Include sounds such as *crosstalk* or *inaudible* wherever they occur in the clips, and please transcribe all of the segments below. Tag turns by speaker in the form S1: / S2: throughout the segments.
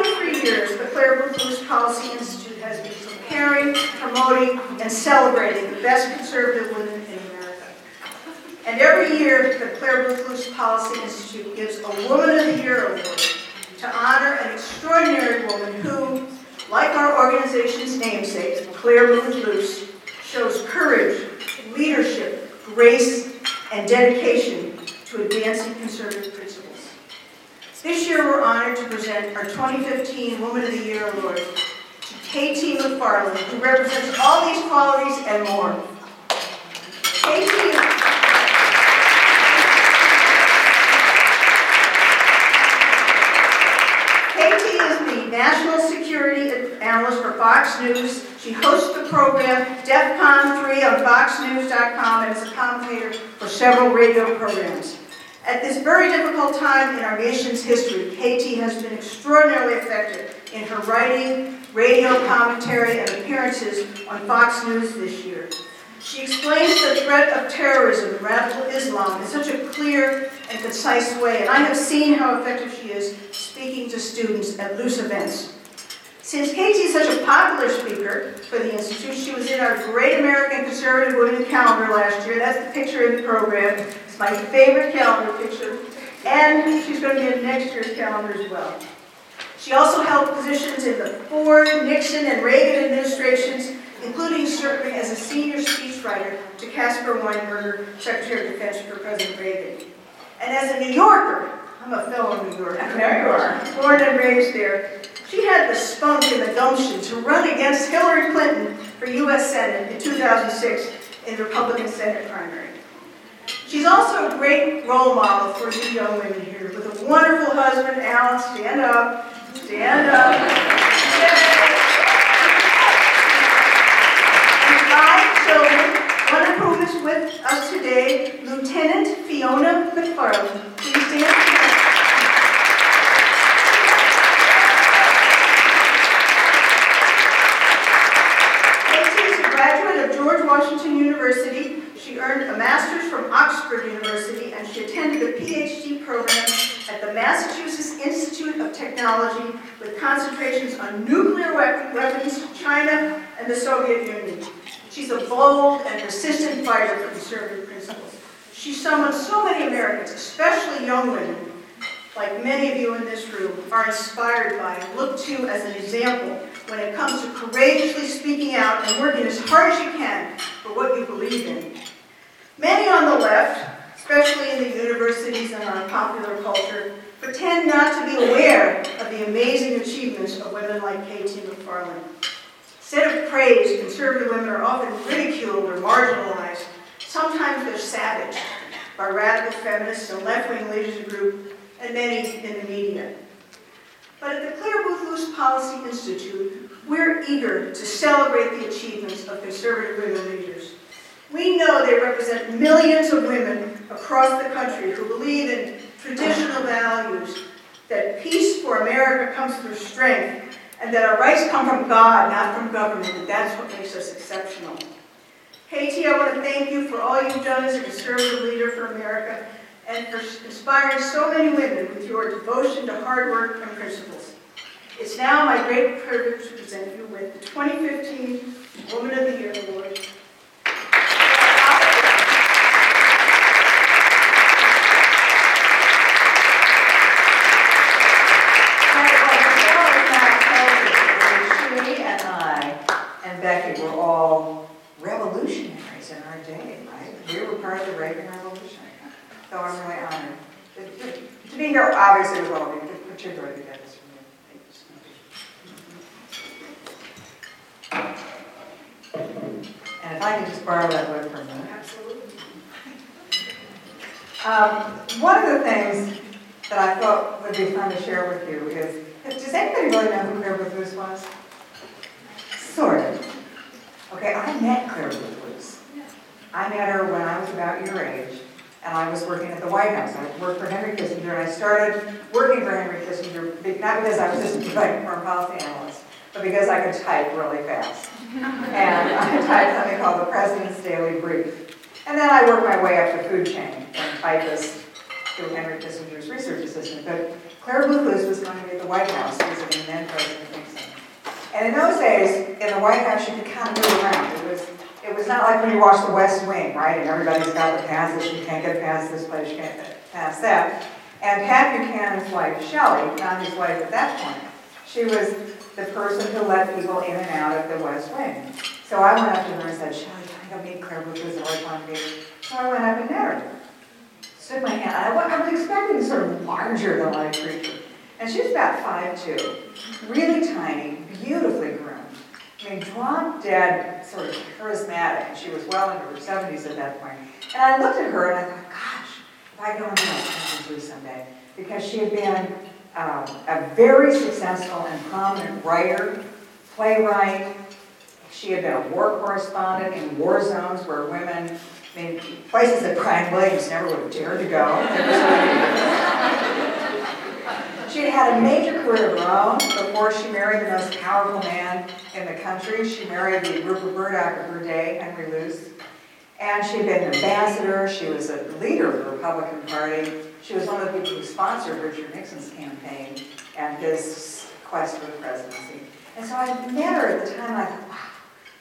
S1: 23 years, the Clare Boothe Luce Policy Institute has been preparing, promoting, and celebrating the best conservative women in America. And every year, the Clare Boothe Luce Policy Institute gives a Woman of the Year award to honor an extraordinary woman who, like our organization's namesake, Clare Boothe Luce, shows courage, leadership, grace, and dedication to advancing conservative. This year, we're honored to present our 2015 Woman of the Year Award to KT McFarland, who represents all these qualities and more. KT KT is the National Security Analyst for Fox News. She hosts the program DEFCON 3 on FoxNews.com and is a commentator for several radio programs. At this very difficult time in our nation's history, KT has been extraordinarily effective in her writing, radio commentary, and appearances on Fox News this year. She explains the threat of terrorism and radical Islam in such a clear and concise way, and I have seen how effective she is speaking to students at Luce events. Since KT is such a popular speaker for the Institute, she was in our Great American Conservative Women calendar last year. That's the picture in the program. It's my favorite calendar picture. And she's going to be in next year's calendar as well. She also held positions in the Ford, Nixon, and Reagan administrations, including serving as a senior speechwriter to Caspar Weinberger, Secretary of Defense for President Reagan. And as a New Yorker, I'm a fellow New Yorker.
S2: There you are.
S1: Born and raised there. She had the spunk and the gumption to run against Hillary Clinton for U.S. Senate in 2006 in the Republican Senate primary. She's also a great role model for you young women here with a wonderful husband, Alan. Stand up. Stand up. And five children, one of whom is with us today, Lieutenant Fiona McFarland. Please stand. George Washington University. She earned a master's from Oxford University, and she attended a PhD program at the Massachusetts Institute of Technology with concentrations on nuclear weapons, China, and the Soviet Union. She's a bold and persistent fighter for conservative principles. She's someone so many Americans, especially young women, like many of you in this room, are inspired by and look to as an example when it comes to courageously speaking out and working as hard as you can for what you believe in. Many on the left, especially in the universities and our popular culture, pretend not to be aware of the amazing achievements of women like KT McFarland. Instead of praise, conservative women are often ridiculed or marginalized. Sometimes they're savaged by radical feminists and left-wing leaders group and many in the media. But at the Clare Boothe Luce Policy Institute, we're eager to celebrate the achievements of conservative women leaders. We know they represent millions of women across the country who believe in traditional values, that peace for America comes through strength, and that our rights come from God, not from government, and that's what makes us exceptional. KT, I want to thank you for all you've done as a conservative leader for America and for inspiring so many women with your devotion to hard work and principles. It's now my great privilege to present you with the 2015 Woman of the Year Award.
S2: She and I and Becky were all revolutionaries in our day, right? We were part of the Reagan Revolution. So I'm really honored. To, to be here, obviously, with all of you, particularly to get this from you. And if I could just borrow that word for a minute.
S1: Absolutely.
S2: Um, one of the things that I thought would be fun to share with you is, does anybody really know who Clare Boothe Luce was? Sort of. Okay, I met Clare Boothe Luce. I met her when I was about your age and I was working at the White House. I worked for Henry Kissinger, and I started working for Henry Kissinger, not because I was just a foreign policy analyst, but because I could type really fast. and I typed something called the President's Daily Brief. And then I worked my way up the food chain, from typist to Henry Kissinger's research assistant. But Clare Boothe was going to be at the White House visiting then President Nixon. And in those days, in the White House, you could kind of move around. It was, it was not like when you watch The West Wing, right? And everybody's got to pass this, you can't get past this place, you can't get past that. And Pat Buchanan's wife, Shelley, not his wife at that point, she was the person who let people in and out of the West Wing. So I went up to her and said, Shelley, can I go meet Clare Boothe? I always wanted to. So I went up and met her. Stood my hand. I was expecting sort of larger than life creature. And she was about five two, really tiny, beautifully. I mean, drop dead, sort of charismatic. She was well into her seventies at that point. And I looked at her and I thought, gosh, if I go into that country someday, because she had been um, a very successful and prominent writer, playwright. She had been a war correspondent in war zones where women, I mean, places that Brian Williams never would have dared to go. She had had a major career of her own before she married the most powerful man in the country. She married the Rupert Murdoch of her day, Henry Luce. And she had been an ambassador. She was a leader of the Republican Party. She was one of the people who sponsored Richard Nixon's campaign and his quest for the presidency. And so I met her at the time, I thought, wow,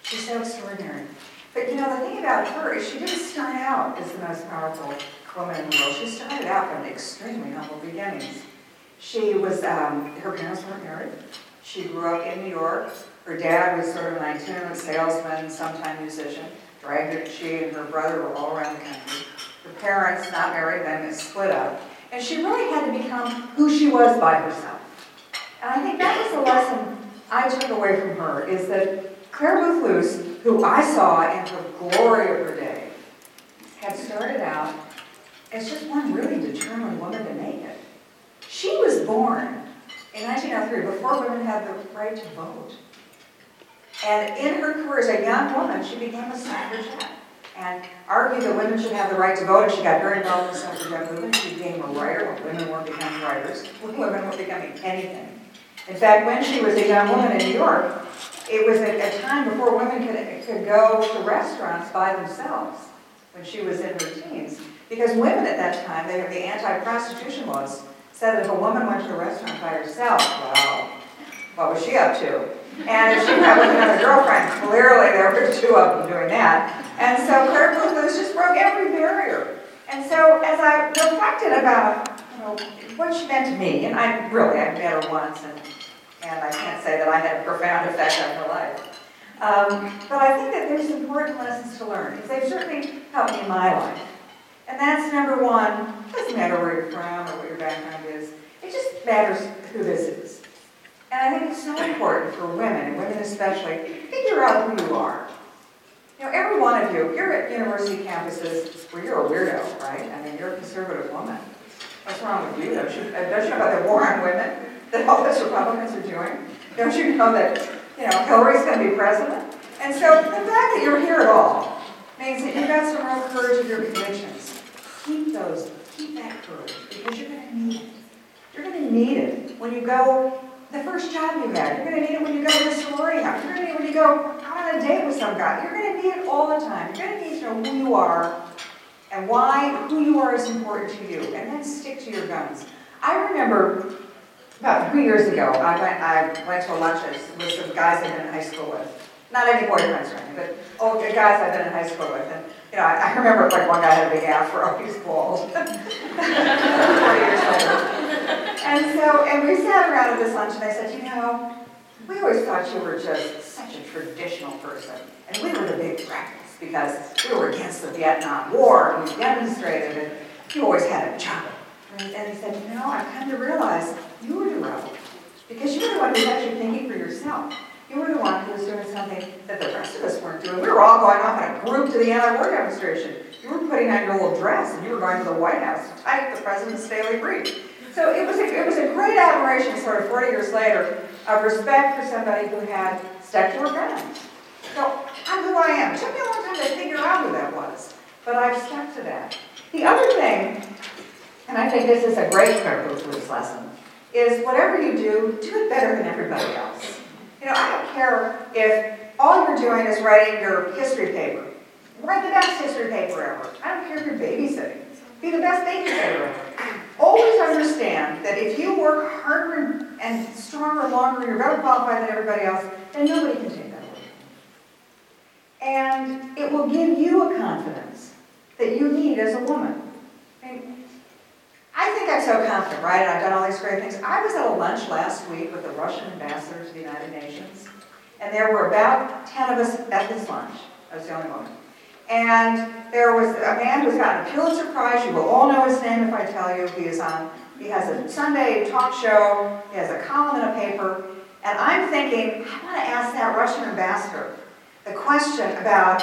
S2: she's so extraordinary. But you know, the thing about her is she didn't start out as the most powerful woman in the world. She started out from extremely humble beginnings. She was, um, her parents weren't married. She grew up in New York. Her dad was sort of an itinerant salesman, sometime musician. Dragged she and her brother were all around the country. Her parents, not married, then split up. And she really had to become who she was by herself. And I think that was the lesson I took away from her, is that Clare Boothe Luce, who I saw in her glory of her day, had started out as just one really determined woman to make it. She was born in 1903, before women had the right to vote. And in her career as a young woman, she became a suffragette and argued that women should have the right to vote. And she got very involved in the suffragette movement. She became a writer women weren't becoming writers, *laughs* women weren't becoming anything. In fact, when she was a young woman in New York, it was at a time before women could, could go to restaurants by themselves, when she was in her teens. Because women at that time, they, were the anti-prostitution laws said that if a woman went to a restaurant by herself, wow, what was she up to? And if she had with another girlfriend, clearly there were two of them doing that. And so Clare Luce just broke every barrier. And so as I reflected about you know, what she meant to me, and I really, I met her once, and, and I can't say that I had a profound effect on her life. Um, but I think that there's important lessons to learn, because they've certainly helped me in my life. And that's number one, it doesn't matter where you're from or what your background is, it just matters who this is. And I think it's so important for women, women especially, figure out who you are. You know, every one of you, you're at university campuses where you're a weirdo, right? I mean, you're a conservative woman. What's wrong with you? Don't you, uh, don't you know about the war on women that all those Republicans are doing? Don't you know that, you know, Hillary's going to be president? And so the fact that you're here at all means that you've got some real courage of your convictions. Keep those, keep that courage, because you're going to need it. You're going to need it when you go the first job you had. You're going to need it when you go to the sorority house. You're going to need it when you go out on a date with some guy. You're going to need it all the time. You're going to need to know who you are and why who you are is important to you, and then stick to your guns. I remember about three years ago, I went, I went to a lunch with some guys I've been in high school with. Not any boyfriends or anything, but the guys I've been in high school with. And, you know, I, I remember like one guy had a big afro, *laughs* he was bald. *laughs* And so, and we sat around at this lunch and I said, you know, we always thought you were just such a traditional person. And we were the big rebels because we were against the Vietnam War and we demonstrated and you always had a job. And and he said, you know, I've come to realize you were the rebel because you were the one who actually thinking for yourself. You were the one who was doing something that the rest of us weren't doing. We were all going off in a group to the anti-war demonstration. You were putting on your little dress and you were going to the White House to type the president's daily brief. So it was a, it was a great admiration, sort of 40 years later, of respect for somebody who had stuck to her guns. So I'm who I am. It took me a long time to figure out who that was, but I've stuck to that. The other thing, and I think this is a great Clare Boothe lesson, is whatever you do, do it better than everybody else. You know, I don't care if all you're doing is writing your history paper. Write the best history paper ever. I don't care if you're babysitting. be the best babysitter. Ever. Always understand that if you work harder and stronger longer, you're better qualified than everybody else, then nobody can take that away. And it will give you a confidence that you need as a woman. Mean, I think I'm so confident, right? And I've done all these great things. I was at a lunch last week with the Russian ambassador to the United Nations, and there were about 10 of us at this lunch. I was the only woman. And there was a man who's gotten a Pulitzer Prize. You will all know his name if I tell you. He is on, he has a Sunday talk show. He has a column in a paper. And I'm thinking, I want to ask that Russian ambassador the question about,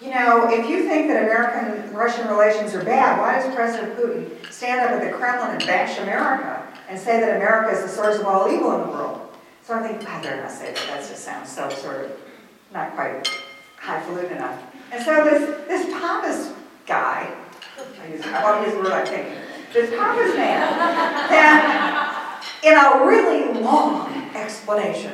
S2: you know, if you think that American-Russian relations are bad, why does President Putin stand up at the Kremlin and bash America and say that America is the source of all evil in the world? So I think, I better not say that. That just sounds so sort of not quite highfalutin enough. And so this, this pompous guy, I, use, I to use the word I'm thinking, this pompous man, in a really long explanation,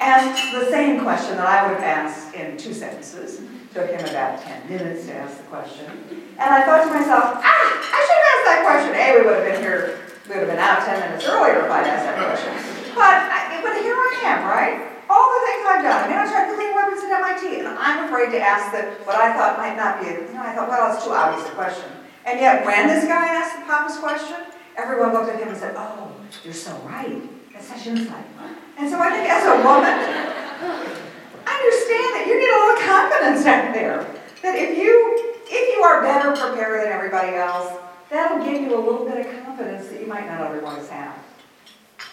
S2: asked the same question that I would have asked in two sentences. Took him about 10 minutes to ask the question. And I thought to myself, ah, I should have asked that question. A, we would have been here, we would have been out 10 minutes earlier if I'd asked that question. But, I, but here I am, right? All the things I've done. I mean, I tried to clean weapons at MIT, and I'm afraid to ask the, what I thought might not be, you know, I thought, well, it's too obvious a question. And yet, when this guy asked the pompous question, everyone looked at him and said, oh, you're so right. That's such insight. And so I think as a woman, understand that you need a little confidence out there. That if you, if you are better prepared than everybody else, that'll give you a little bit of confidence that you might not otherwise have.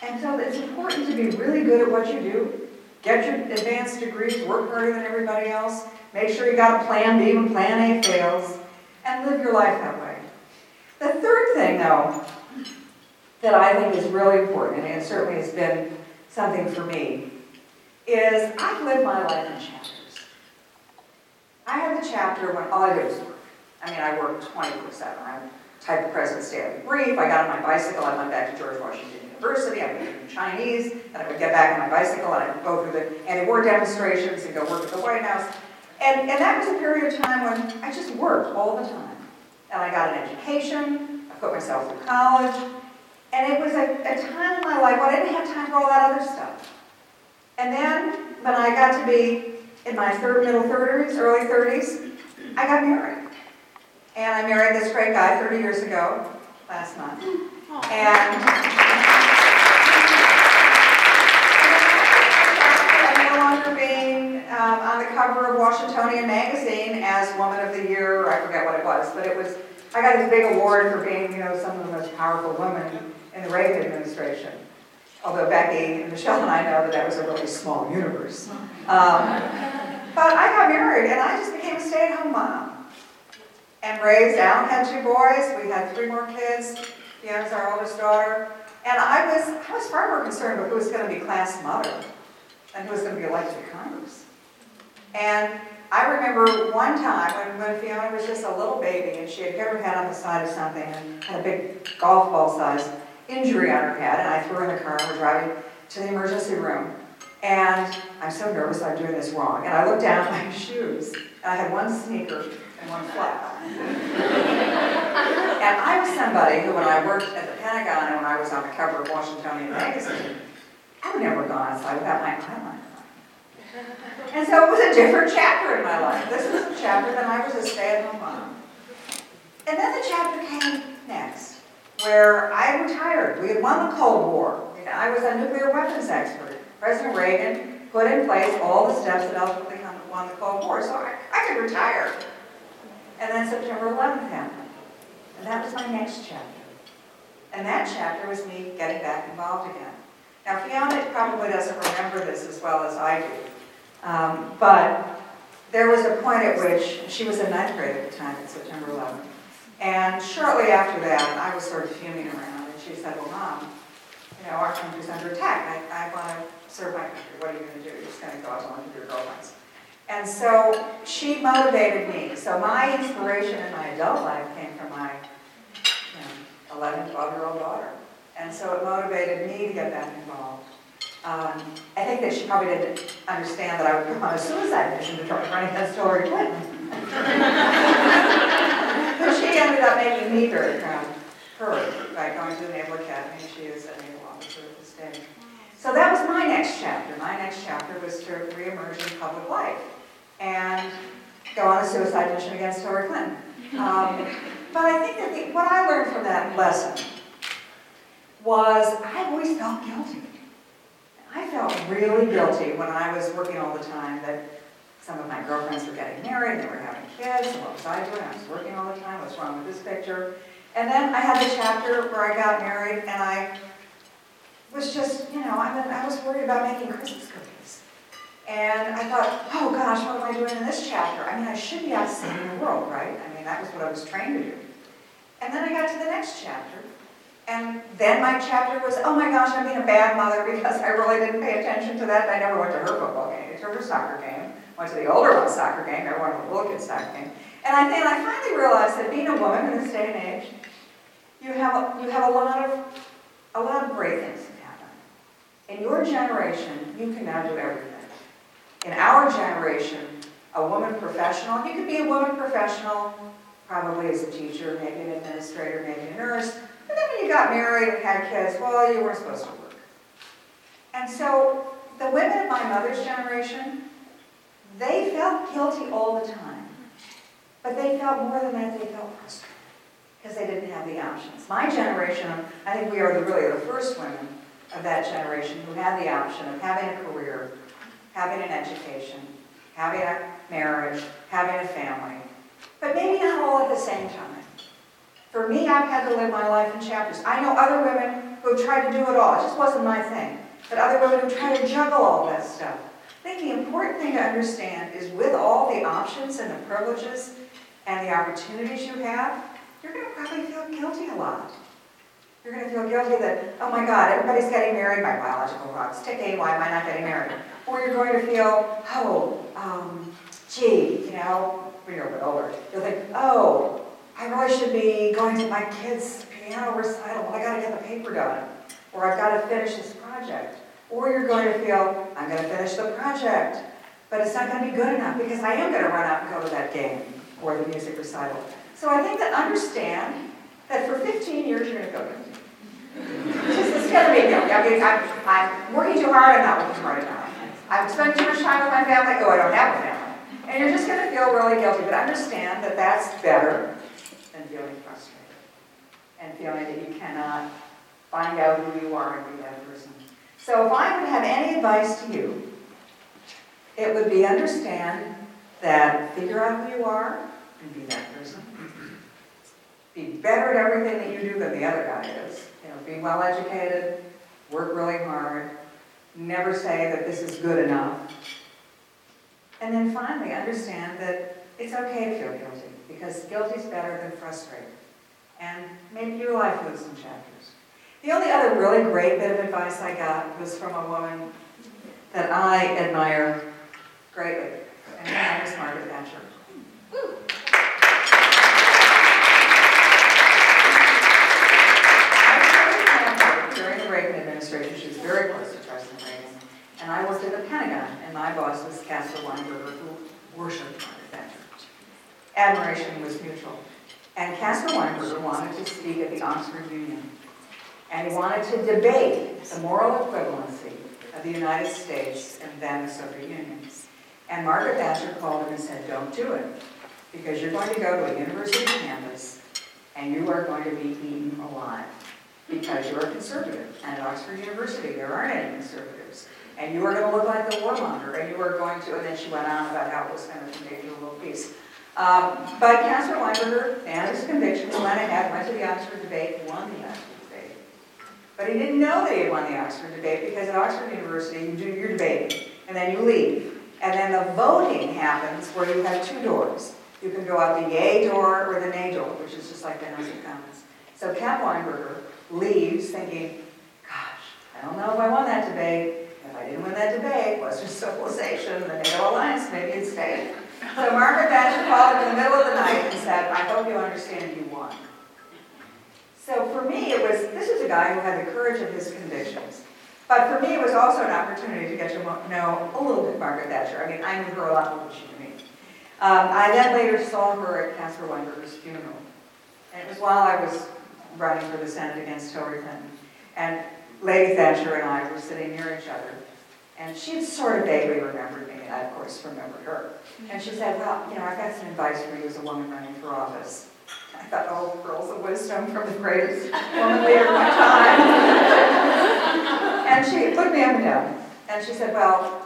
S2: And so it's important to be really good at what you do. Get your advanced degrees, work harder than everybody else, make sure you got a plan B when plan A fails, and live your life that way. The third thing, though, that I think is really important, and it certainly has been something for me, is I've lived my life in chapters. I had the chapter when all I did was work. I mean, I worked 24-7. I typed the President's Daily Brief. I got on my bicycle. I went back to George Washington University. I would learn Chinese. and I would get back on my bicycle and I would go through the anti-war demonstrations and go work at the White House. And, and that was a period of time when I just worked all the time. And I got an education. I put myself through college. And it was a, a time in my life when I didn't have time for all that other stuff. And then, when I got to be in my third, middle 30s, early 30s, I got married. And I married this great guy 30 years ago, last month. And I'm no longer being um, on the cover of Washingtonian magazine as Woman of the Year, or I forget what it was, but it was, I got this big award for being, you know, some of the most powerful women in the Reagan administration. Although Becky and Michelle and I know that that was a really small universe. Um, but I got married and I just became a stay-at-home mom. And raised, Alan had two boys, we had three more kids. Deanna's our oldest daughter. And I was, I was far more concerned with who was going to be class mother and who was going to be elected to Congress. And I remember one time when, when Fiona was just a little baby and she had hit her head on the side of something and had a big golf ball size injury on her head, and I threw her in the car and we're driving to the emergency room. And I'm so nervous I'm doing this wrong. And I looked down at my *laughs* shoes, and I had one sneaker and one flat. and I was somebody who, when I worked at the Pentagon and when I was on the cover of Washingtonian magazine, I would never go outside without my eyeliner And so it was a different chapter in my life. This was a chapter that I was a stay-at-home mom. And then the chapter came next where I retired. We had won the Cold War. I was a nuclear weapons expert. President Reagan put in place all the steps that ultimately won the Cold War, so I, I could retire. And then September 11th happened. And that was my next chapter. And that chapter was me getting back involved again. Now, Fiona probably doesn't remember this as well as I do, um, but there was a point at which she was in ninth grade at the time, at September 11th. And shortly after that, I was sort of fuming around, and she said, well, Mom, you know, our country's under attack. I, I want to serve my country. What are you going to do? You're just going to go out and with your girlfriends. And so she motivated me. So my inspiration in my adult life came from my you know, 11, 12-year-old daughter. And so it motivated me to get back involved. Um, I think that she probably didn't understand that I would come on a suicide mission to try to against Hillary Clinton. Ended up making me very proud of her by going to the Naval Academy. She is a naval officer at this day. So that was my next chapter. My next chapter was to reemerge in public life and go on a suicide mission against Hillary Clinton. Um, but I think that the, what I learned from that lesson was I always felt guilty. I felt really guilty when I was working all the time that some of my girlfriends were getting married, they were having kids, what was I doing? I was working all the time, what's wrong with this picture? And then I had the chapter where I got married and I was just, you know, I, mean, I was worried about making Christmas cookies. And I thought, oh gosh, what am I doing in this chapter? I mean, I should be out saving the world, right? I mean, that was what I was trained to do. And then I got to the next chapter, and then my chapter was, oh my gosh, I'm being a bad mother because I really didn't pay attention to that. I never went to her football game, to her soccer game, went to the older one's soccer game, to the little kid's soccer game. And I think I finally realized that being a woman in this day and age, you have a, you have a lot of a lot of great things that happen. In your generation, you can now do everything. In our generation, a woman professional, you could be a woman professional, probably as a teacher, maybe an administrator, maybe a nurse, but then when you got married and had kids, well, you weren't supposed to work. And so the women of my mother's generation, they felt guilty all the time. But they felt more than that, they felt frustrated because they didn't have the options. My generation, I think we are the, really the first women of that generation who had the option of having a career, having an education, having a marriage, having a family, but maybe not all at the same time. For me, I've had to live my life in chapters. I know other women who have tried to do it all. It just wasn't my thing. But other women who try to juggle all that stuff. I think the important thing to understand is with all the options and the privileges and the opportunities you have, you're going to probably feel guilty a lot. You're going to feel guilty that, oh my God, everybody's getting married, my biological clocks ticking, why am I not getting married? Or you're going to feel, oh, um, gee, you know, when you're a bit older, you'll think, oh, I really should be going to my kid's piano recital, I got to get the paper done. Or I've got to finish this project. Or you're going to feel, I'm going to finish the project, but it's not going to be good enough because I am going to run out and go to that game or the music recital. So I think that understand that for 15 years you're going to go guilty. Just, it's going to be guilty. I mean, I'm, I'm working too hard, I'm not working hard enough. I'm spending too much time with my family, oh, I don't have a family. And you're just going to feel really guilty, but understand that that's better than feeling frustrated and feeling that you cannot find out who you are and be that person. So if I would have any advice to you, it would be understand that figure out who you are and be that person be better at everything that you do than the other guy is. You know, be well educated, work really hard, never say that this is good enough. And then finally, understand that it's okay to feel guilty, because guilty is better than frustrated. And maybe your life lose some chapters. The only other really great bit of advice I got was from a woman that I admire greatly, and name is Margaret Thatcher. During the Reagan administration. She was very close to President Reagan. And I worked at the Pentagon, and my boss was Caspar Weinberger, who worshipped Margaret Thatcher. Admiration was mutual. And Caspar Weinberger wanted to speak at the Oxford Union. And wanted to debate the moral equivalency of the United States and then the Soviet Union. And Margaret Thatcher called him and said, don't do it, because you're going to go to a university campus and you are going to be eaten alive because you're a conservative. And at Oxford University, there aren't any conservatives. And you are going to look like the warmonger, and you are going to, and then she went on about how it was going to a little piece. Um, but Caspar Weinberger and his convictions went ahead, went to the Oxford debate, won the Oxford. But he didn't know that he had won the Oxford debate because at Oxford University, you do your debating, and then you leave. And then the voting happens where you have two doors. You can go out the yay door or the nay door, which is just like the House of Commons. So Cap Weinberger leaves thinking, gosh, I don't know if I won that debate. If I didn't win that debate, Western civilization, the NATO alliance, maybe it'd stay. So Margaret Thatcher called in the middle of the night and said, I hope you understand you won. So for me, it was, this is a guy who had the courage of his convictions. But for me, it was also an opportunity to get to know a little bit Margaret Thatcher. I mean, I knew her a lot more than she knew me. Um, I then later saw her at Caspar Weinberger's funeral. And it was while I was running for the Senate against Hillary Clinton. And Lady Thatcher and I were sitting near each other. And she had sort of vaguely remembered me, and I, of course, remembered her. And she said, well, you know, I've got some advice for you as a woman running for office. I thought, oh, pearls of wisdom from the greatest woman leader of my time. and she looked me up and down. And she said, well,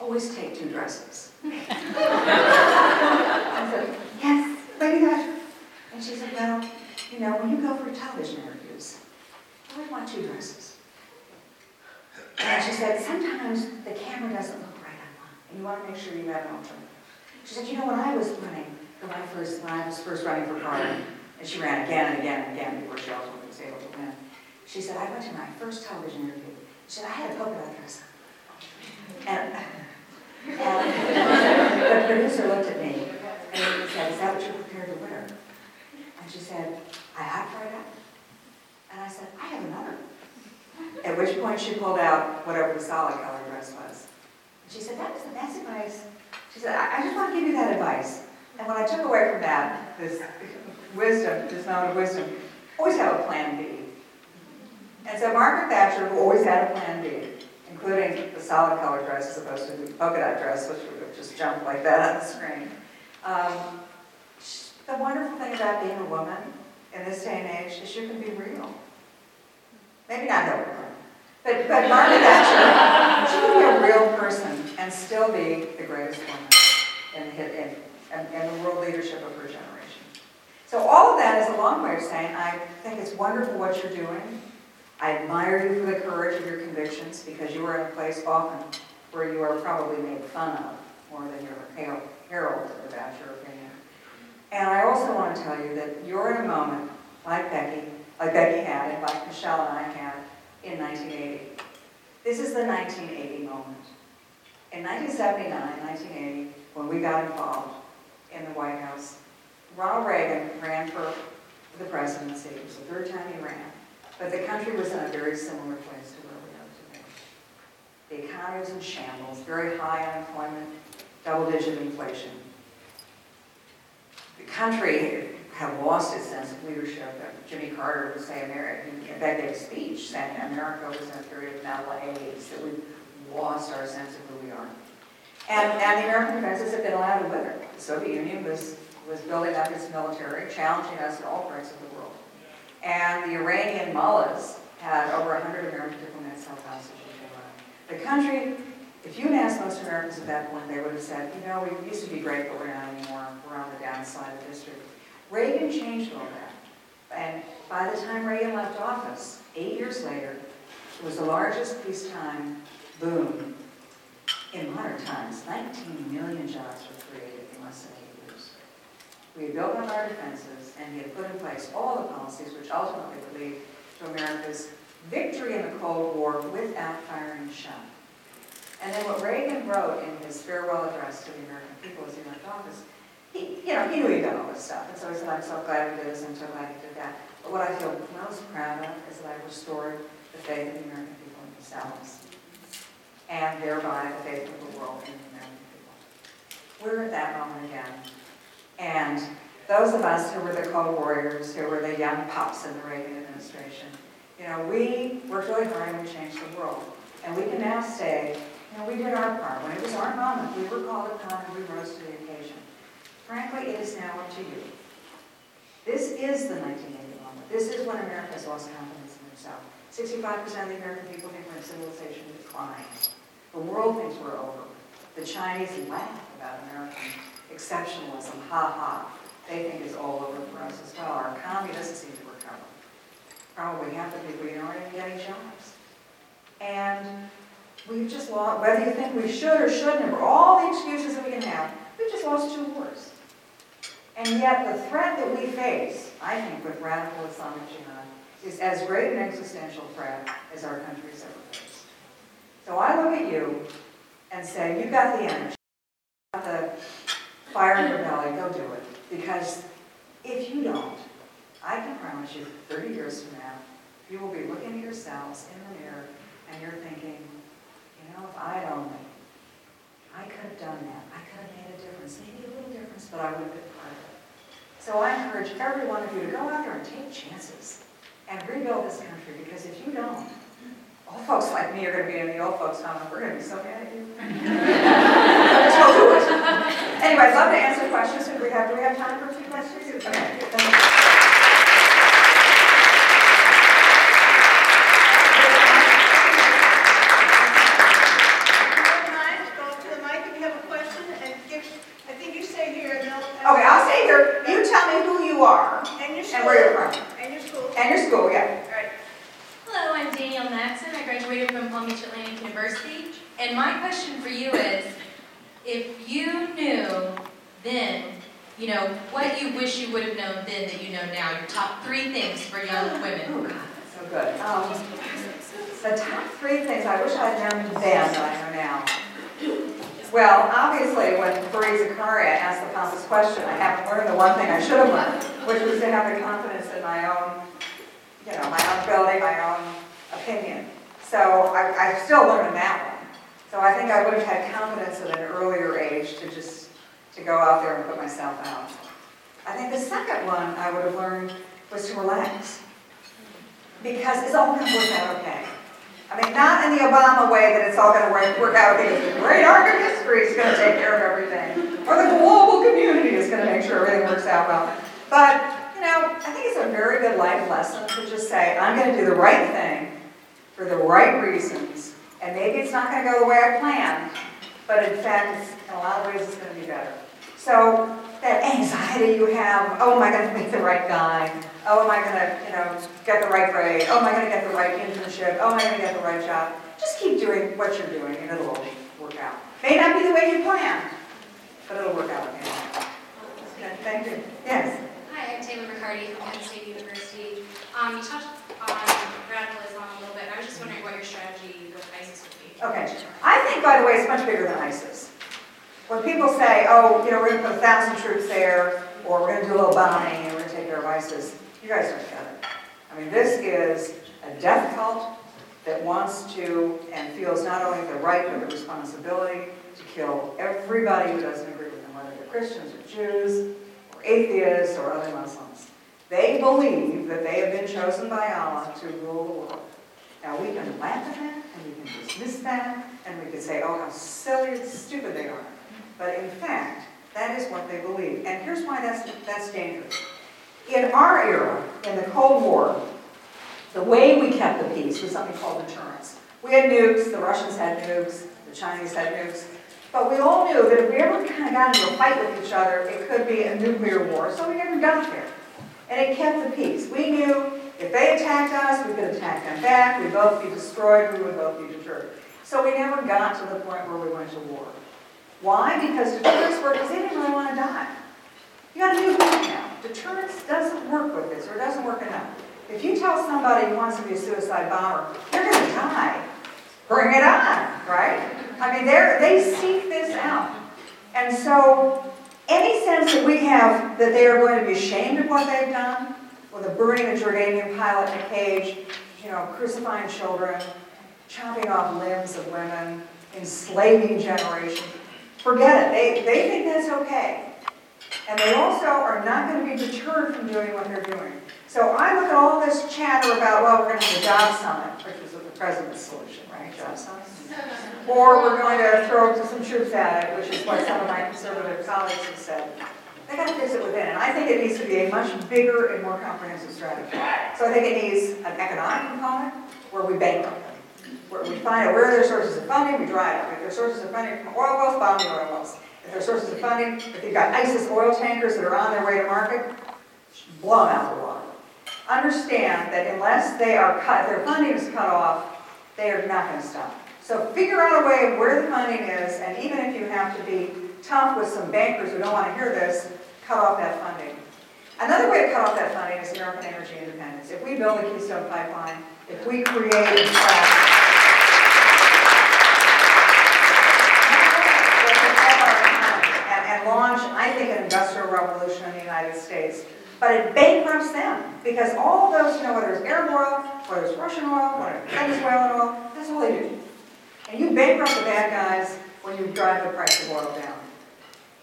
S2: always take two dresses. And I said, yes, Lady Thatcher. And she said, well, you know, when you go for television interviews, I would want two dresses. And she said, sometimes the camera doesn't look right on one, and you want to make sure you have an alternative. She said, you know, when I was running, when I first, when I was first running for parliament, and she ran again and again and again before she ultimately was able to win, she said, I went to my first television interview. She said, I had a polka dot dress on. And, and the producer looked at me, and said, is that what you're prepared to wear? And she said, I have tried out. And I said, I have another. At which point she pulled out whatever the solid color dress was. And she said, that was the best advice. She said, I, I just want to give you that advice. And what I took away from that, this wisdom, this moment of wisdom, always have a plan B. And so Margaret Thatcher who always had a plan B, including the solid color dress as opposed to the polka dot dress, which would have just jumped like that on the screen. Um, the wonderful thing about being a woman in this day and age is you can be real. Maybe not Clinton, but, but Margaret Thatcher, she can be a real person and still be the greatest woman in, the- in, in, in the world leadership of her generation. So all of that is a long way of saying, I think it's wonderful what you're doing. I admire you for the courage of your convictions because you are in a place often where you are probably made fun of more than you're her- heralded about your opinion. And I also want to tell you that you're in a moment like Becky, like Becky had, and like Michelle and I had in 1980. This is the 1980 moment. In 1979, 1980, when we got involved in the White House, Ronald Reagan ran for the presidency. It was the third time he ran. But the country was in a very similar place to where we are today. The economy was in shambles, very high unemployment, double-digit inflation. The country had lost its sense of leadership. Jimmy Carter would say, America, in gave speech saying America was in a period of malaise, that we lost our sense of who we are. And, and the American defenses have been allowed to wither. The Soviet Union was, was building up its military, challenging us in all parts of the world. And the Iranian mullahs had over 100 American diplomats held hostage in Tehran. The country, if you'd asked most Americans at that point, they would have said, you know, we used to be great, but we're not anymore. We're on the downside of history. Reagan changed all that. And by the time Reagan left office, eight years later, it was the largest peacetime boom in modern times. 19 million jobs were created in less than eight years. We had built on our defenses, and we had put in place all the policies which ultimately would lead to America's victory in the Cold War without firing a shot. And then what Reagan wrote in his farewell address to the American people as he left office, he, you know, he knew he'd done all this stuff, and so he said, I'm so glad we did this, I'm so glad he did that. But what I feel most proud of is that I restored the faith of the American people in themselves, and thereby the faith of the world and the American people. We're at that moment again. And those of us who were the Cold Warriors, who were the young pups in the Reagan administration, you know, we worked really hard and we changed the world. And we can now say, you know, we did our part. When it was our moment, we were called upon and we rose to the occasion. Frankly, it is now up to you. This is the 1980 moment. This is when America has lost confidence in itself. 65% of the American people think we're in civilization decline. The world thinks we're over. The Chinese laugh about American exceptionalism, ha ha. They think it's all over for us as well. Our economy doesn't seem to recover. Probably half the people you aren't even getting jobs. And we've just lost, whether you think we should or shouldn't, or all the excuses that we can have, we've just lost two wars. And yet the threat that we face, I think, with radical Islamic jihad, is as great an existential threat as our country's ever faced. So I look at you and say, you've got the energy, you've got the fire in your belly, go do it. Because if you don't, I can promise you, 30 years from now, you will be looking at yourselves in the mirror and you're thinking, you know, if I'd only, I could have done that. I could have made a difference, maybe a little difference, but I would have been part of it. So I encourage every one of you to go out there and take chances and rebuild this country, because if you don't, old folks like me are gonna be in the old folks home, and we're gonna be so mad at you. *laughs* So do it. Anyway, I'd love to answer questions, do we have, do we have time for a few questions? Okay, thank you.
S1: If you don't mind, go up to the mic if you have a question and give, I think you stay here and they'll.
S2: Okay, I'll stay here, you tell me who you are
S1: And your school.
S2: and where you're from,
S1: And your school.
S2: and your school, yeah.
S1: All right.
S3: Hello, I'm Danielle Maxon. I graduated from Palm Beach Atlantic University. And my question for you is, if you knew then, you know, what you wish you would have known then that you know now, your top three things for young *gasps* women.
S2: Oh, God, that's so good. Um, The top three things I wish I had known then that I know now. Well, obviously, when Fareed Zakaria asked the pompous question, I haven't learned the one thing I should have learned, which was to have the confidence in my own, you know, my own ability, my own opinion. So I, I still learned that one. So I think I would have had confidence at an earlier age to just, to go out there and put myself out. I think the second one I would have learned was to relax. Because it's all gonna work out okay. I mean, not in the Obama way that it's all gonna work, work out because the great arc of history is gonna take care of everything. Or the global community is gonna make sure everything works out well. But, you know, I think it's a very good life lesson to just say, I'm gonna do the right thing for the right reasons. And maybe it's not gonna go the way I planned, but in fact, in a lot of ways, it's gonna be better. So that anxiety you have, oh, am I gonna meet the right guy? Oh, am I gonna, you know, get the right grade? Oh, am I gonna get the right internship? Oh, am I gonna get the right job? Just keep doing what you're doing and it'll all work out. May not be the way you planned, but it'll work out okay. Okay, Thank you. Yes?
S4: Hi, I'm Taylor McCarty from Penn State University. Um, you touched on radical Islam a little bit, and I was just wondering what your strategy with ISIS would be.
S2: Okay. I think, by the way, it's much bigger than ISIS. When people say, oh, you know, we're gonna put a thousand troops there, or we're gonna do a little bombing, and we're gonna take care of ISIS, you guys don't get it. I mean, this is a death cult that wants to and feels not only the right, but the responsibility to kill everybody who doesn't agree with them, whether they're Christians or Jews, or atheists, or other Muslims. They believe that they have been chosen by Allah to rule the world. Now, we can laugh at that, and we can dismiss that, and we can say, oh, how silly and stupid they are. But in fact, that is what they believe. And here's why that's, that's dangerous. In our era, in the Cold War, the way we kept the peace was something called deterrence. We had nukes, the Russians had nukes, the Chinese had nukes, but we all knew that if we ever kind of got into a fight with each other, it could be a nuclear war, so we never got there. And it kept the peace. We knew if they attacked us, we could attack them back, we'd both be destroyed, we would both be deterred. So we never got to the point where we went to war. Why? Because deterrence because they didn't really want to die. You got a new group now. Deterrence doesn't work with this, or it doesn't work enough. If you tell somebody who wants to be a suicide bomber, you're going to die, bring it on, right? I mean, they're, they seek this out. And so, any sense that we have that they are going to be ashamed of what they've done, with the burning a Jordanian pilot in a cage, you know, crucifying children, chopping off limbs of women, enslaving generations, forget it. They, they think that's okay. And they also are not going to be deterred from doing what they're doing. So I look at all this chatter about, well, we're going to have a job summit, which was the president's solution, right, job summit? Or we're going to throw some troops at it, which is what some of my conservative colleagues have said. They got to fix it within, and I think it needs to be a much bigger and more comprehensive strategy. So I think it needs an economic component where we bankrupt them, where we find out where are their sources of funding, we dry it up. If their sources of funding from oil wells, bomb the oil wells. If their sources of funding, if you've got ISIS oil tankers that are on their way to market, blow them out of the water. Understand that unless they are cut, their funding is cut off, they are not going to stop. So figure out a way of where the funding is, and even if you have to be tough with some bankers who don't want to hear this, cut off that funding. Another way to cut off that funding is American energy independence. If we build the Keystone Pipeline, if we create and and, and launch, I think, an industrial revolution in the United States. But it bankrupts them because all those, you know, whether it's Arab oil, whether it's Russian oil, whether it's Venezuelan oil, that's all they do. And you bankrupt the bad guys when you drive the price of oil down.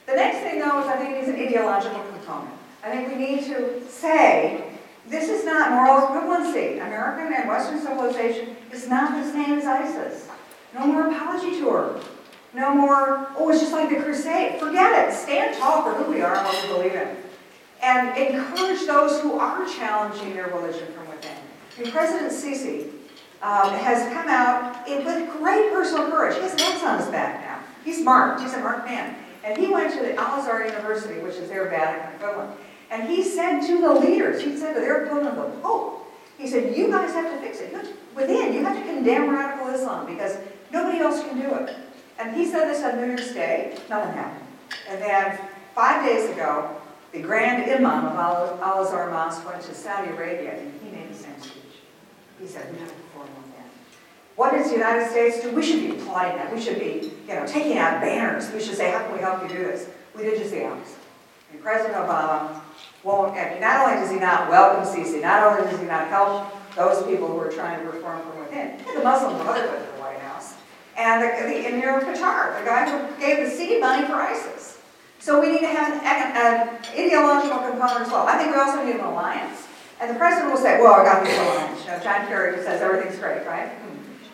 S2: The next thing, though, is I think needs an ideological component. I think we need to say, this is not moral equivalency. American and Western civilization is not the same as ISIS. No more apology tour. No more, oh, it's just like the crusade. Forget it. Stand tall for who we are and what we believe in. And encourage those who are challenging their religion from within. And President Sisi um, has come out with great personal courage. He has an on his back now. He's marked. He's a marked man. And he went to the Al-Azhar University, which is their Vatican equivalent. And he said to the leaders, he said to their of the Pope, he said, you guys have to fix it. You to- Within, you have to condemn radical Islam because nobody else can do it. And he said this on New Year's Day, nothing happened. And then five days ago, the grand imam of Al- Al-Azhar Mosque went to Saudi Arabia and he made the same speech. He said, we have to perform with that. What does the United States do? We should be applauding that. We should be, you know, taking out banners. We should say, how can we help you do this? We did just the opposite. And President Obama won't, and not only does he not welcome Sisi, not only does he not help those people who are trying to reform from within, the Muslim Brotherhood at the White House, and the, the emir Qatar, the guy who gave the seed money for ISIS. So we need to have an, an ideological component as well. I think we also need an alliance. And the president will say, well, I got this alliance. You know, John Kerry says everything's great, right?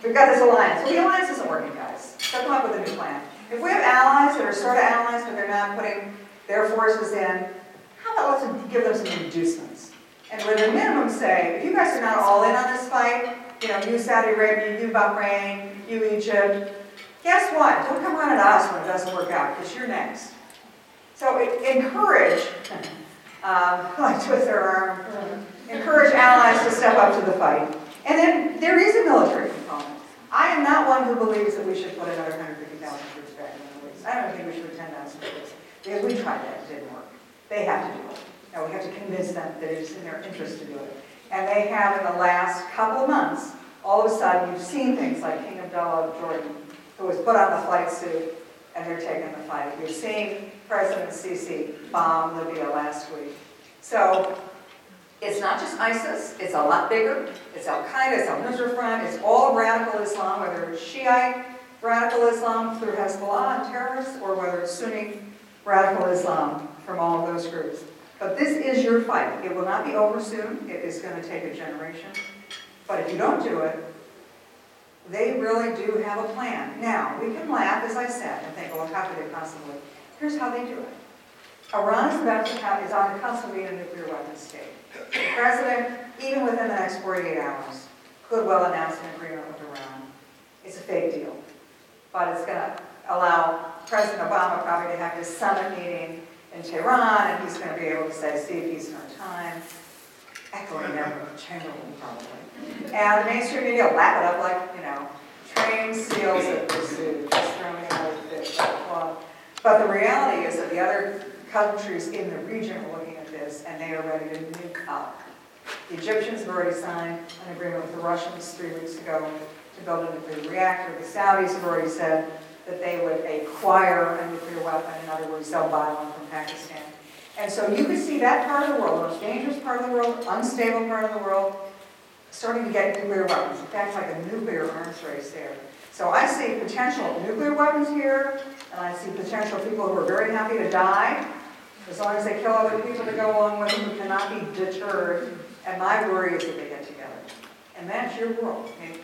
S2: We've got this alliance. Well, the alliance isn't working, guys. So come up with a new plan. If we have allies that are sort of allies, but they're not putting their forces in, how about let's give them some inducements? And with a minimum say, if you guys are not all in on this fight, you know, you Saudi Arabia, you Bahrain, you Egypt, guess what? Don't come on at us when it doesn't work out, because you're next. So encourage, *laughs* um, *laughs* like twist their arm, encourage allies to step up to the fight. And then there is a military component. I am not one who believes that we should put another 150,000 troops back in the Middle East. I don't think we should put 10,000 troops, because we tried that, it didn't work. They have to do it. Now, we have to convince them that it's in their interest to do it. And they have in the last couple of months, all of a sudden, you've seen things like King Abdullah of Jordan, who was put on the flight suit, and they're taking the fight. You've seen President Sisi bomb Libya last week. So it's not just ISIS, it's a lot bigger. It's Al-Qaeda, it's Al-Nusra Front, it's all radical Islam, whether it's Shiite radical Islam through Hezbollah and terrorists, or whether it's Sunni radical Islam from all of those groups. But this is your fight. It will not be over soon. It is going to take a generation. But if you don't do it, they really do have a plan. Now, we can laugh, as I said, and think, well, how could they possibly? Here's how they do it. Iran is about to have, is on the cusp of being a nuclear weapons state. The president, even within the next 48 hours, could well announce an agreement with Iran. It's a fake deal. But it's going to allow President Obama probably to have his summit meeting in Tehran, and he's going to be able to say, see if he's our time, echoing from Chamberlain probably. And the mainstream media will lap it up like, you know, trained seals at pursuit, just throwing out of fish. But the reality is that the other countries in the region are looking at this, and they are ready to nuke up. The Egyptians have already signed an agreement with the Russians three weeks ago to build a nuclear reactor. The Saudis have already said that they would acquire a nuclear weapon, in other words, they'll buy one from Pakistan. And so you could see that part of the world, the most dangerous part of the world, unstable part of the world, starting to get nuclear weapons. In fact, like a nuclear arms race there. So I see potential nuclear weapons here, and I see potential people who are very happy to die, as long as they kill other people to go along with them who cannot be deterred. And my worry is that they get together. And that's your world. Mean,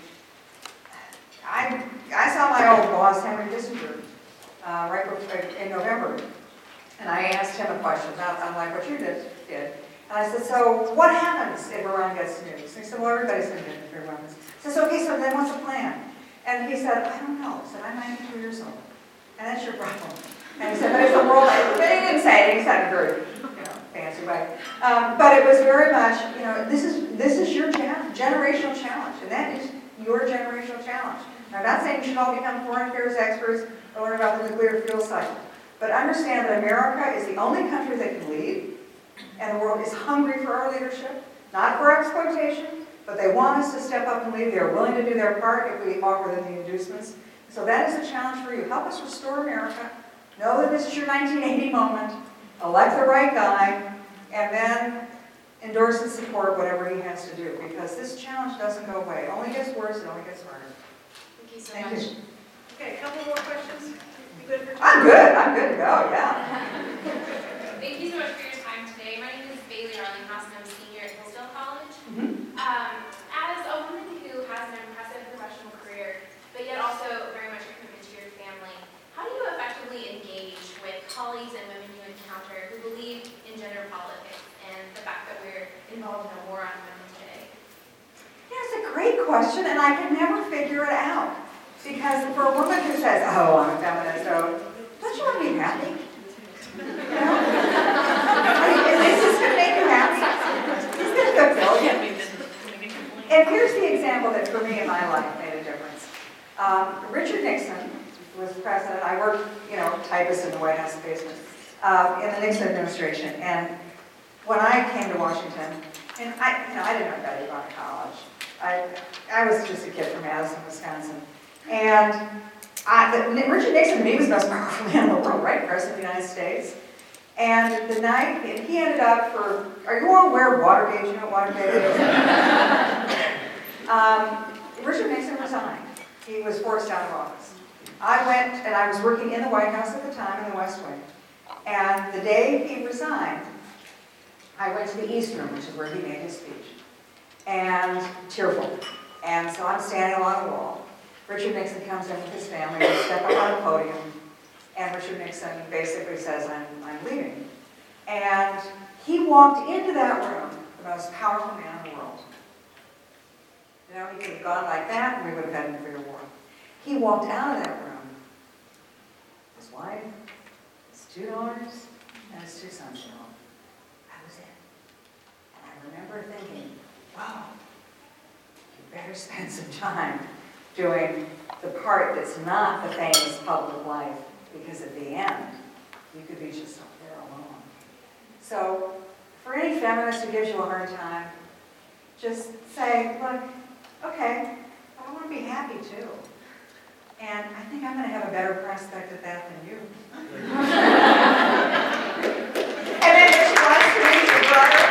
S2: I, I saw my old boss, Henry Kissinger, uh, right before- in November, and I asked him a question, not unlike what you did. did. And I said, so what happens if Iran gets nukes? And he said, well, everybody's going to get nuclear weapons. I said, okay, so then what's the plan? And he said, I don't know. He said, I'm 92 years old, and that's your problem. And he said, but it's a world, but he didn't say it, he said it very, you know, fancy way. Um, but it was very much, you know, this is, this is your cha- generational challenge, and that your generational challenge. Now, I'm not saying you should all become foreign affairs experts or learn about the nuclear fuel cycle, but understand that America is the only country that can lead, and the world is hungry for our leadership, not for exploitation, but they want us to step up and lead. They're willing to do their part if we offer them the inducements. So that is a challenge for you. Help us restore America. Know that this is your 1980 moment. Elect the right guy, and then endorse and support whatever he has to do, because this challenge doesn't go away. It only gets worse, it only gets harder.
S4: Thank you so
S2: Thank
S4: much.
S2: You.
S1: Okay, a couple more questions? You good for?
S2: I'm good, I'm good to go, yeah. *laughs*
S4: Thank you so much for your time today. My name
S3: is Bailey Arlinghouse, and I'm a senior at Hillsdale College.
S2: Mm-hmm.
S3: Um,
S2: question and I can never figure it out. Because for a woman who says, oh, I'm a feminist, so, don't you want to be happy? You know? *laughs* Is this going to make you happy? Is this fulfill you? And here's the example that for me in my life made a difference. Um, Richard Nixon was president. I worked, you know, typist in the White House basement uh, in the Nixon administration. And when I came to Washington, and I, you know, I didn't know about College. I, I was just a kid from Madison, Wisconsin. And I, the, Richard Nixon to me was the most powerful *laughs* man in the world, right? President of the United States. And the night, and he ended up for, are you all aware of Watergate? You know what Watergate is? *laughs* um, Richard Nixon resigned. He was forced out of office. I went, and I was working in the White House at the time in the West Wing. And the day he resigned, I went to the East Room, which is where he made his speech, and tearful. And so I'm standing along the wall. Richard Nixon comes in with his family, we step up on the podium, and Richard Nixon basically says, I'm, I'm leaving. And he walked into that room, the most powerful man in the world. You know, he could have gone like that, and we would have had a nuclear war. He walked out of that room, his wife, his two daughters, and his two sons at home. I was in. And I remember thinking, wow, you better *laughs* spend some time doing the part that's not the famous public life, because at the end, you could be just up there alone. So, for any feminist who gives you a hard time, just say, look, okay, I want to be happy too. And I think I'm going to have a better prospect at that than you. *laughs* and then if she wants to meet your brother,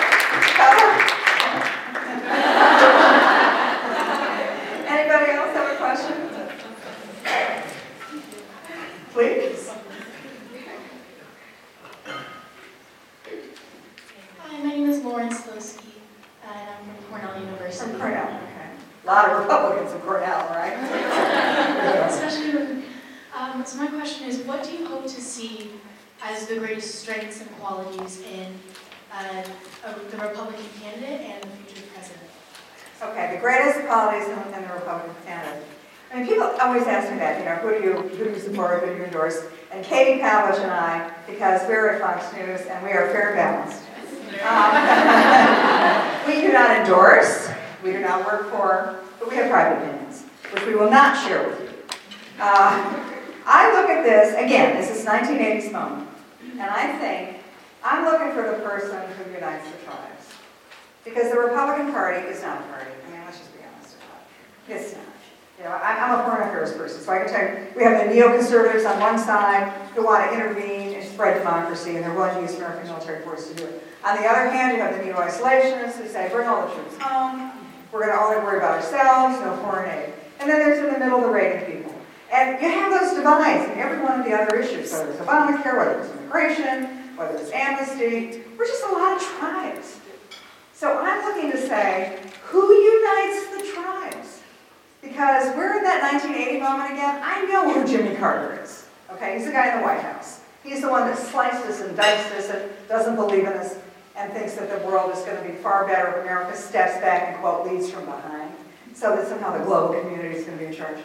S2: tell her. Anybody else have a question? Please.
S5: Hi, my name is Lauren Slowski, and I'm from Cornell University.
S2: From Cornell, okay. A lot of Republicans in Cornell, right?
S5: Especially when, um, so my question is, what do you hope to see as the greatest strengths and qualities in uh, a- the Republican candidate and the future president?
S2: Okay, the greatest qualities in in the Republican candidate. I mean, people always ask me that, you know, who do you, who do you support, who do you endorse? And Katie Pavlich and I, because we're at Fox News and we are fair balanced. Um, We do not endorse, we do not work for, but we have private opinions, which we will not share with you. Uh, I look at this, again, this is 1980s moment, and I think, I'm looking for the person who unites the tribes. Because the Republican Party is not a party. I mean, let's just be honest about it. It's not. You know, I- I'm a foreign affairs person, so I can tell you, we have the neoconservatives on one side who want to intervene and spread democracy, and they're willing to use American military force to do it. On the other hand, you have the neo-isolationists who say, bring all the troops home, we're going to only worry about ourselves, no foreign aid. And then there's in the middle the Reagan people. And you have those divides in every one of the other issues, whether it's Obamacare, whether it's immigration, whether it's amnesty. We're just a lot of tribes. So I'm looking to say, who unites? Because we're in that 1980 moment again. I know who Jimmy Carter is. Okay, he's the guy in the White House. He's the one that sliced us and diced us and doesn't believe in us and thinks that the world is going to be far better if America steps back and, quote, leads from behind, so that somehow the global community is going to be in charge.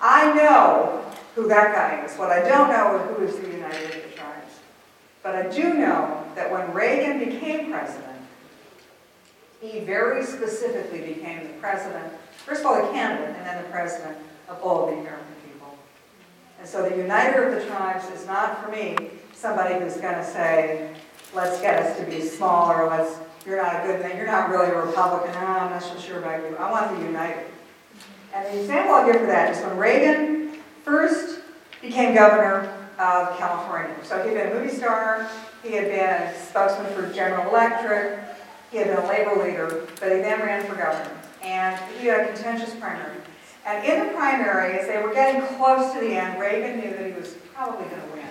S2: I know who that guy is. What I don't know is who is the United the Tribes. But I do know that when Reagan became president, he very specifically became the president, first of all, the candidate, and then the president of all the American people. And so the uniter of the tribes is not, for me, somebody who's going to say, let's get us to be smaller, let's, you're not a good man, you're not really a Republican, no, I'm not so sure about you. I want the united. And the example I'll give for that is when Reagan first became governor of California. So he'd been a movie star, he had been a spokesman for General Electric, he had been a labor leader, but he then ran for governor. And he had a contentious primary. And in the primary, as they were getting close to the end, Reagan knew that he was probably going to win.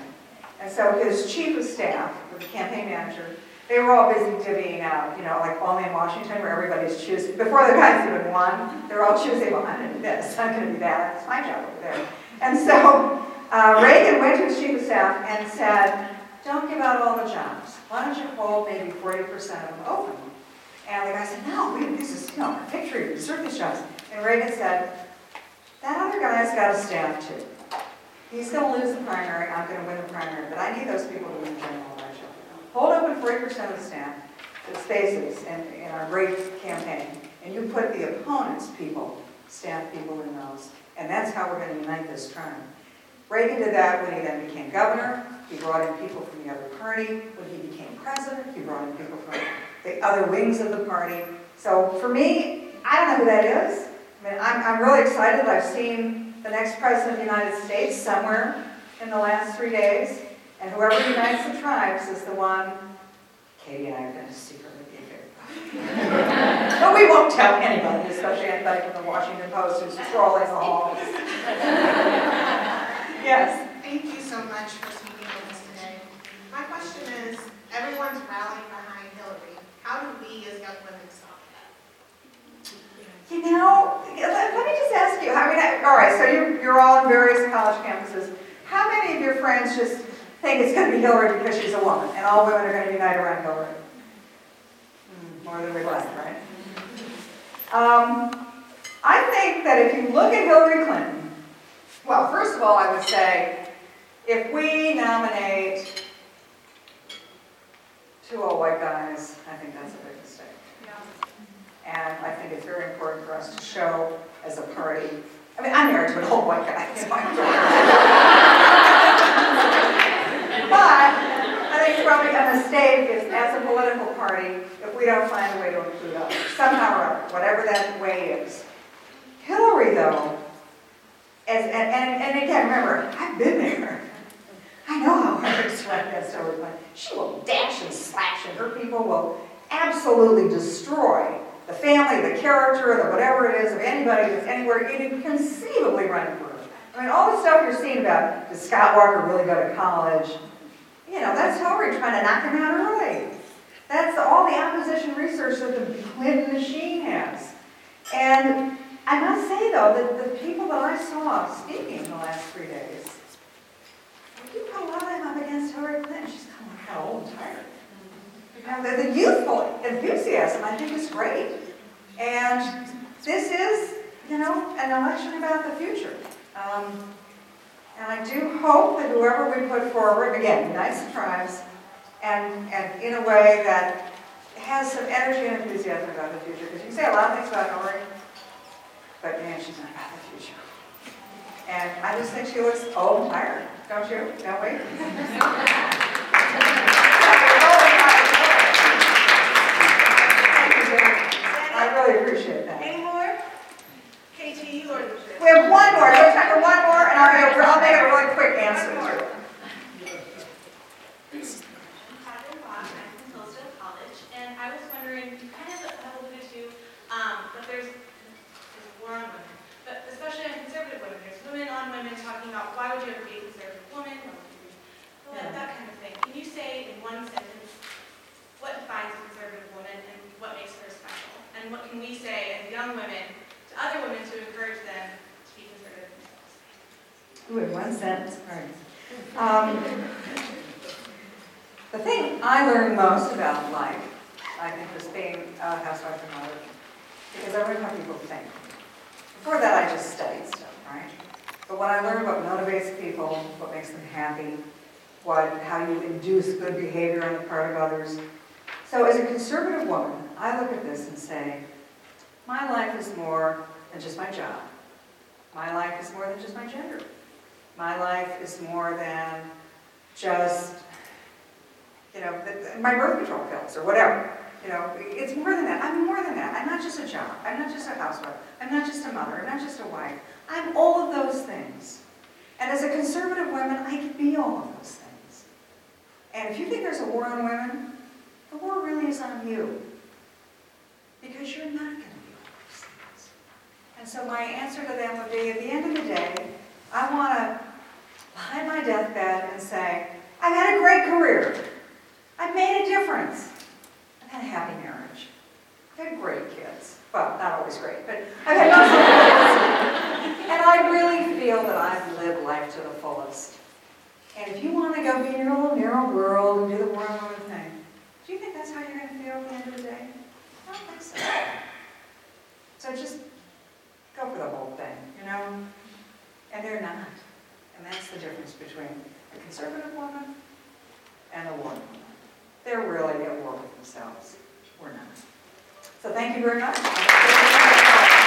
S2: And so his chief of staff, the campaign manager, they were all busy divvying out, you know, like only in Washington where everybody's choosing, before the guys even won, they're all choosing, well, I'm going to do this, I'm going to do that, that's my job over there. And so uh, Reagan went to his chief of staff and said, don't give out all the jobs. Why don't you hold maybe 40% of them open? And the guy said, no, we, this is, you know, we deserve these jobs. And Reagan said, that other guy's got a staff too. He's gonna lose the primary, I'm gonna win the primary, but I need those people to win the general election. Hold open forty percent of the staff, the spaces in, in our great campaign, and you put the opponent's people, staff people in those, and that's how we're gonna unite this tribe. Reagan did that when he then became governor, he brought in people from the other party. When he became president, he brought in people from the other wings of the party. So for me, I don't know who that is. I mean, I'm, I'm really excited. I've seen the next president of the United States somewhere in the last three days. And whoever unites the tribes is the one, Katie and I are going to secretly be here. *laughs* But we won't tell anybody, especially anybody from the Washington Post who's trolling the halls. *laughs* Yes.
S6: Thank you so much for speaking with us today. My question is, everyone's rallying. How do we as young women stop that?
S2: You know, let let me just ask you, I mean, I- all right, so you're, you're all on various college campuses. How many of your friends just think it's going to be Hillary because she's a woman, and all women are going to unite around Hillary? Hmm, More than we'd like, right? Um, I think that if you look at Hillary Clinton, well, first of all, I would say, if we nominate two old white guys, I think that's a big mistake. And I think it's very important for us to show as a party, I mean, I'm married to an old white guy, so I'm *laughs* But I think it's probably a mistake is as a political party, if we don't find a way to include others, somehow or other, whatever that way is. Hillary, though, as, and, and, and again, remember, I've been there. I know how hard it's run against Hillary Clinton. She will dash and slash, and her people will absolutely destroy the family, the character, the whatever it is of anybody that's anywhere even conceivably running for her. I mean, all the stuff you're seeing about, does Scott Walker really go to college? You know, that's Hillary trying to knock him out early. That's all the opposition research that the Clinton machine has. And I must say, though, that the people that I saw speaking in the last three days, you put a lot of them up against Hillary Clinton, she's kind of kind of old and tired. You know, the, the youthful enthusiasm, I think, is great. And this is, you know, an election about the future. Um, and I do hope that whoever we put forward, again, the tribes, and, and in a way that has some energy and enthusiasm about the future. Because you can say a lot of things about Hillary, but man, she's not about the future. And I just think she looks old and tired, don't you? Don't we? Thank you, Jen. I really appreciate that.
S1: Any more? KT you or? The R.
S2: We have one more, there's time for one more, and I'll, I'll make a really quick answer to it.
S7: Catherine Bach, I'm from Hillsdale College, and I was wondering, you kind of have alluded to, um, that there's, there's war on women, but especially on conservative women, there's women on women talking about why would you ever be a conservative woman, Why would that, that kind of thing. Can you say in one sentence, what defines a conservative woman and what makes her special? And what can we say as young women to other women to encourage them to be conservative themselves?
S2: Ooh, in one sentence, all right. Um, The thing I learned most about life, I think, was being a housewife and mother, because I learned how people think. Before that, I just studied stuff, right? But when I learned what motivates people, what makes them happy, what, how you induce good behavior on the part of others. So as a conservative woman, I look at this and say, my life is more than just my job. My life is more than just my gender. My life is more than just, you know, my birth control pills or whatever. You know, it's more than that. I'm more than that. I'm not just a job. I'm not just a housewife. I'm not just a mother. I'm not just a wife. I'm all of those things. And as a conservative woman, I can be all of those things. And if you think there's a war on women, the war really is on you. Because you're not going to be all those things. And so my answer to them would be, at the end of the day, I want to lie on my deathbed and say, I've had a great career. I've made a difference. I've had a happy marriage. I've had great kids. Well, not always great, but I've had *laughs* lots of kids. And I really feel that I've lived life to the fullest. And if you want to go be in your little narrow world and do the world own thing, do you think that's how you're going to feel at the end of the day? I don't think so. So just go for the whole thing, you know? And they're not. And that's the difference between a conservative woman and a woman. They're really at war with themselves. We're not. So thank you very much.